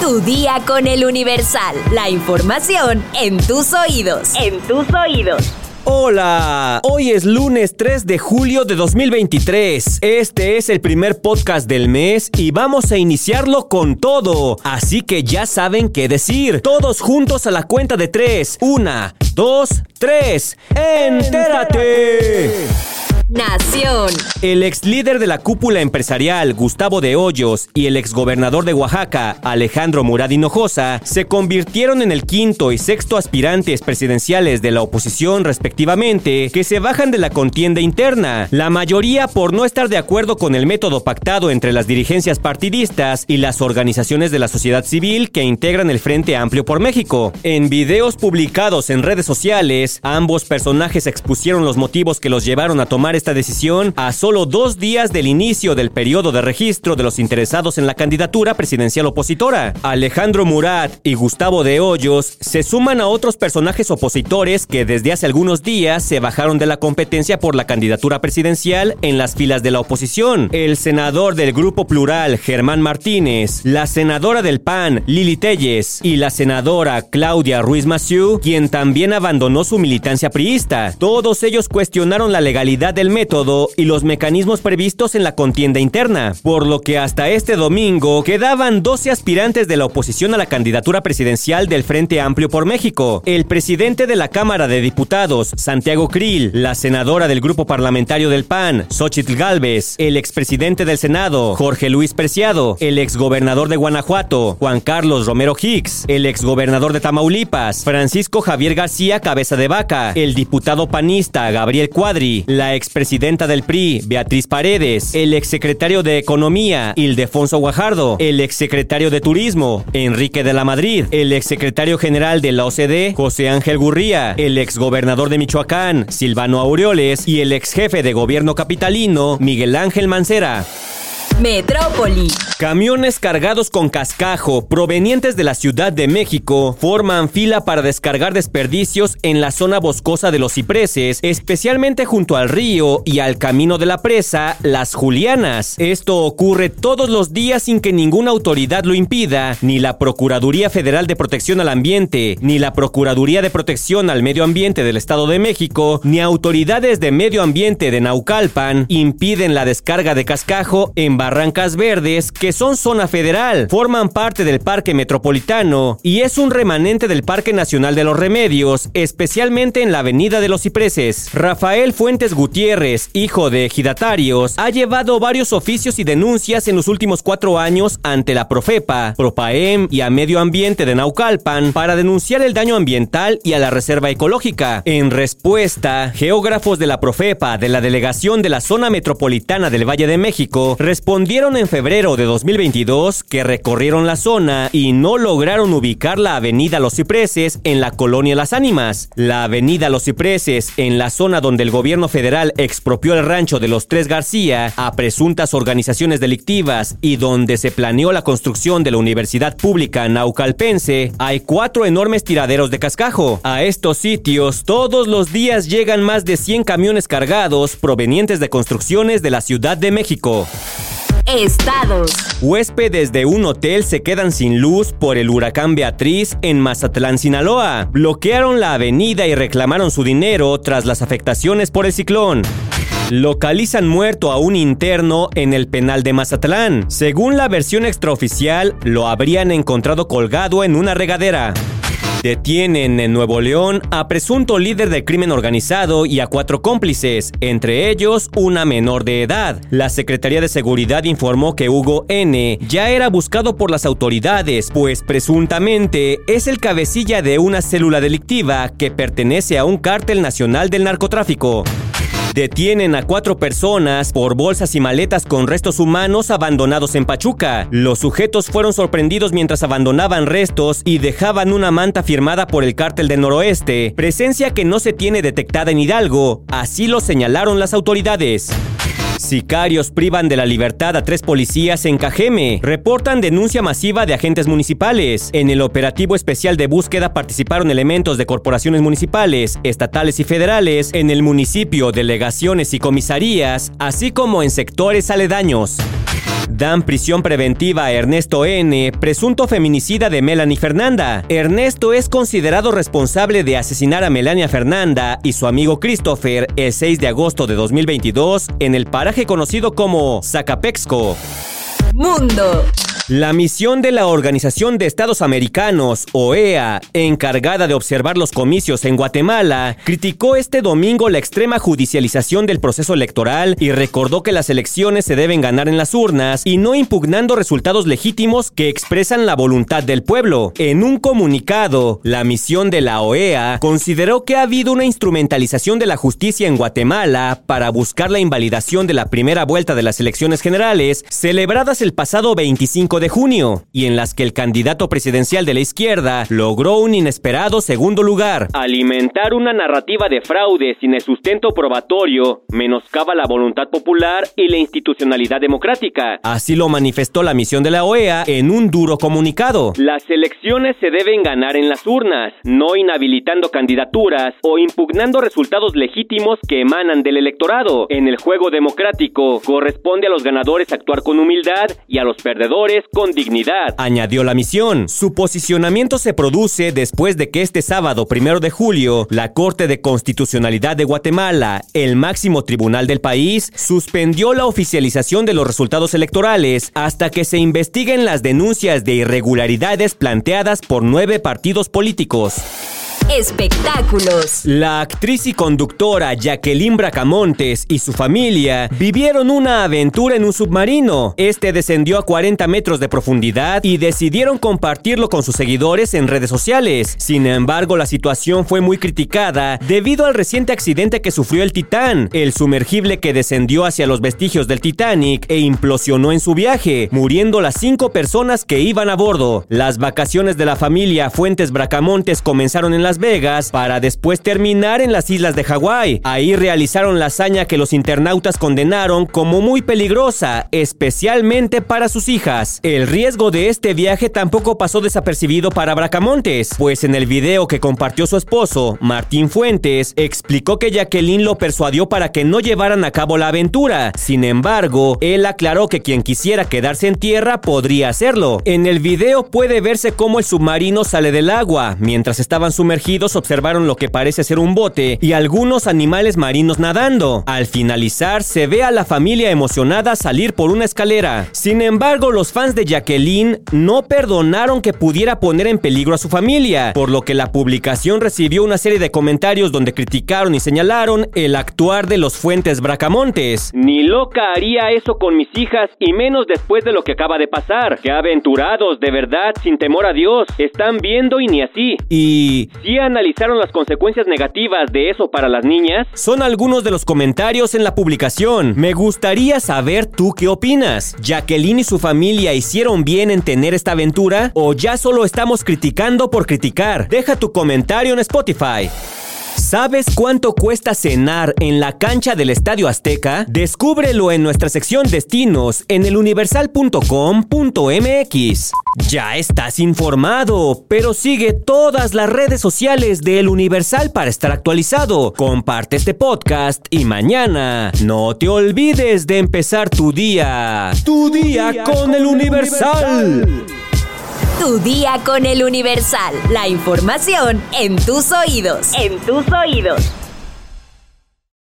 Tu día con el Universal. La información en tus oídos. En tus oídos. Hola, hoy es lunes 3 de julio de 2023. Este es el primer podcast del mes y vamos a iniciarlo con todo. Así que ya saben qué decir. Todos juntos a la cuenta de 3. Una, dos, tres. ¡Entérate! Nación. El ex líder de la cúpula empresarial, Gustavo de Hoyos, y el ex gobernador de Oaxaca, Alejandro Murad Hinojosa, se convirtieron en el quinto y sexto aspirantes presidenciales de la oposición respectivamente, que se bajan de la contienda interna, la mayoría por no estar de acuerdo con el método pactado entre las dirigencias partidistas y las organizaciones de la sociedad civil que integran el Frente Amplio por México. En videos publicados en redes sociales, ambos personajes expusieron los motivos que los llevaron a tomar esta decisión a solo dos días del inicio del periodo de registro de los interesados en la candidatura presidencial opositora. Alejandro Murat y Gustavo de Hoyos se suman a otros personajes opositores que desde hace algunos días se bajaron de la competencia por la candidatura presidencial en las filas de la oposición. El senador del Grupo Plural, Germán Martínez, la senadora del PAN, Lili Telles, y la senadora Claudia Ruiz Massieu, quien también abandonó su militancia priista. Todos ellos cuestionaron la legalidad del método y los mecanismos previstos en la contienda interna, por lo que hasta este domingo quedaban 12 aspirantes de la oposición a la candidatura presidencial del Frente Amplio por México. El presidente de la Cámara de Diputados, Santiago Krill, la senadora del grupo parlamentario del PAN, Xochitl Galvez, el expresidente del Senado, Jorge Luis Preciado, el exgobernador de Guanajuato, Juan Carlos Romero Hicks, el exgobernador de Tamaulipas, Francisco Javier García Cabeza de Vaca, el diputado panista Gabriel Cuadri, la expresidenta del PRI, Beatriz Paredes, el exsecretario de Economía, Ildefonso Guajardo, el exsecretario de Turismo, Enrique de la Madrid, el exsecretario general de la OCDE, José Ángel Gurría, el exgobernador de Michoacán, Silvano Aureoles, y el exjefe de gobierno capitalino, Miguel Ángel Mancera. Metrópoli. Camiones cargados con cascajo provenientes de la Ciudad de México forman fila para descargar desperdicios en la zona boscosa de los cipreses, especialmente junto al río y al camino de la presa Las Julianas. Esto ocurre todos los días sin que ninguna autoridad lo impida, ni la Procuraduría Federal de Protección al Ambiente, ni la Procuraduría de Protección al Medio Ambiente del Estado de México, ni autoridades de medio ambiente de Naucalpan impiden la descarga de cascajo en Barrancas Verdes, que son zona federal, forman parte del Parque Metropolitano y es un remanente del Parque Nacional de los Remedios, especialmente en la Avenida de los Cipreses. Rafael Fuentes Gutiérrez, hijo de ejidatarios, ha llevado varios oficios y denuncias en los últimos cuatro años ante la Profepa, Propaem y a Medio Ambiente de Naucalpan para denunciar el daño ambiental y a la reserva ecológica. En respuesta, geógrafos de la Profepa de la Delegación de la Zona Metropolitana del Valle de México respondieron en febrero de 2022 que recorrieron la zona y no lograron ubicar la avenida Los Cipreses en la colonia Las Ánimas. La avenida Los Cipreses, en la zona donde el gobierno federal expropió el rancho de los Tres García a presuntas organizaciones delictivas y donde se planeó la construcción de la Universidad Pública Naucalpense, hay cuatro enormes tiraderos de cascajo. A estos sitios todos los días llegan más de 100 camiones cargados provenientes de construcciones de la Ciudad de México. Estados. Huéspedes de un hotel se quedan sin luz por el huracán Beatriz en Mazatlán, Sinaloa. Bloquearon la avenida y reclamaron su dinero tras las afectaciones por el ciclón. Localizan muerto a un interno en el penal de Mazatlán. Según la versión extraoficial, lo habrían encontrado colgado en una regadera. Detienen en Nuevo León a presunto líder del crimen organizado y a cuatro cómplices, entre ellos una menor de edad. La Secretaría de Seguridad informó que Hugo N. ya era buscado por las autoridades, pues presuntamente es el cabecilla de una célula delictiva que pertenece a un cártel nacional del narcotráfico. Detienen a cuatro personas por bolsas y maletas con restos humanos abandonados en Pachuca. Los sujetos fueron sorprendidos mientras abandonaban restos y dejaban una manta firmada por el cártel del noroeste, presencia que no se tiene detectada en Hidalgo, así lo señalaron las autoridades. Sicarios privan de la libertad a tres policías en Cajeme. Reportan denuncia masiva de agentes municipales. En el operativo especial de búsqueda participaron elementos de corporaciones municipales, estatales y federales, en el municipio, delegaciones y comisarías, así como en sectores aledaños. Dan prisión preventiva a Ernesto N., presunto feminicida de Melanie Fernanda. Ernesto es considerado responsable de asesinar a Melania Fernanda y su amigo Christopher el 6 de agosto de 2022 en el paraje conocido como Zacapexco. Mundo. La misión de la Organización de Estados Americanos, OEA, encargada de observar los comicios en Guatemala, criticó este domingo la extrema judicialización del proceso electoral y recordó que las elecciones se deben ganar en las urnas y no impugnando resultados legítimos que expresan la voluntad del pueblo. En un comunicado, la misión de la OEA consideró que ha habido una instrumentalización de la justicia en Guatemala para buscar la invalidación de la primera vuelta de las elecciones generales celebradas el pasado 25 de junio, y en las que el candidato presidencial de la izquierda logró un inesperado segundo lugar. Alimentar una narrativa de fraude sin el sustento probatorio menoscaba la voluntad popular y la institucionalidad democrática. Así lo manifestó la misión de la OEA en un duro comunicado. Las elecciones se deben ganar en las urnas, no inhabilitando candidaturas o impugnando resultados legítimos que emanan del electorado. En el juego democrático corresponde a los ganadores actuar con humildad y a los perdedores con dignidad. Añadió la misión. Su posicionamiento se produce después de que este sábado, primero de julio, la Corte de Constitucionalidad de Guatemala, el máximo tribunal del país, suspendió la oficialización de los resultados electorales hasta que se investiguen las denuncias de irregularidades planteadas por nueve partidos políticos. Espectáculos. La actriz y conductora Jacqueline Bracamontes y su familia vivieron una aventura en un submarino. Este descendió a 40 metros de profundidad y decidieron compartirlo con sus seguidores en redes sociales. Sin embargo, la situación fue muy criticada debido al reciente accidente que sufrió el Titán, el sumergible que descendió hacia los vestigios del Titanic e implosionó en su viaje, muriendo las cinco personas que iban a bordo. Las vacaciones de la familia Fuentes Bracamontes comenzaron en las Vegas para después terminar en las islas de Hawái. Ahí realizaron la hazaña que los internautas condenaron como muy peligrosa, especialmente para sus hijas. El riesgo de este viaje tampoco pasó desapercibido para Bracamontes, pues en el video que compartió su esposo, Martín Fuentes, explicó que Jacqueline lo persuadió para que no llevaran a cabo la aventura. Sin embargo, él aclaró que quien quisiera quedarse en tierra podría hacerlo. En el video puede verse cómo el submarino sale del agua, mientras estaban sumergidos observaron lo que parece ser un bote y algunos animales marinos nadando. Al finalizar, se ve a la familia emocionada salir por una escalera. Sin embargo, los fans de Jacqueline no perdonaron que pudiera poner en peligro a su familia, por lo que la publicación recibió una serie de comentarios donde criticaron y señalaron el actuar de los fuentes Bracamontes. Ni loca haría eso con mis hijas y menos después de lo que acaba de pasar. Qué aventurados, de verdad, sin temor a Dios. Están viendo y ni así. Y analizaron las consecuencias negativas de eso para las niñas? Son algunos de los comentarios en la publicación. Me gustaría saber tú qué opinas. ¿Jacqueline y su familia hicieron bien en tener esta aventura? ¿O ya solo estamos criticando por criticar? Deja tu comentario en Spotify. ¿Sabes cuánto cuesta cenar en la cancha del Estadio Azteca? Descúbrelo en nuestra sección Destinos en eluniversal.com.mx. Ya estás informado, pero sigue todas las redes sociales de El Universal para estar actualizado. Comparte este podcast y mañana no te olvides de empezar tu día. Tu día, con, El Universal. Tu día con el Universal. La información en tus oídos. En tus oídos.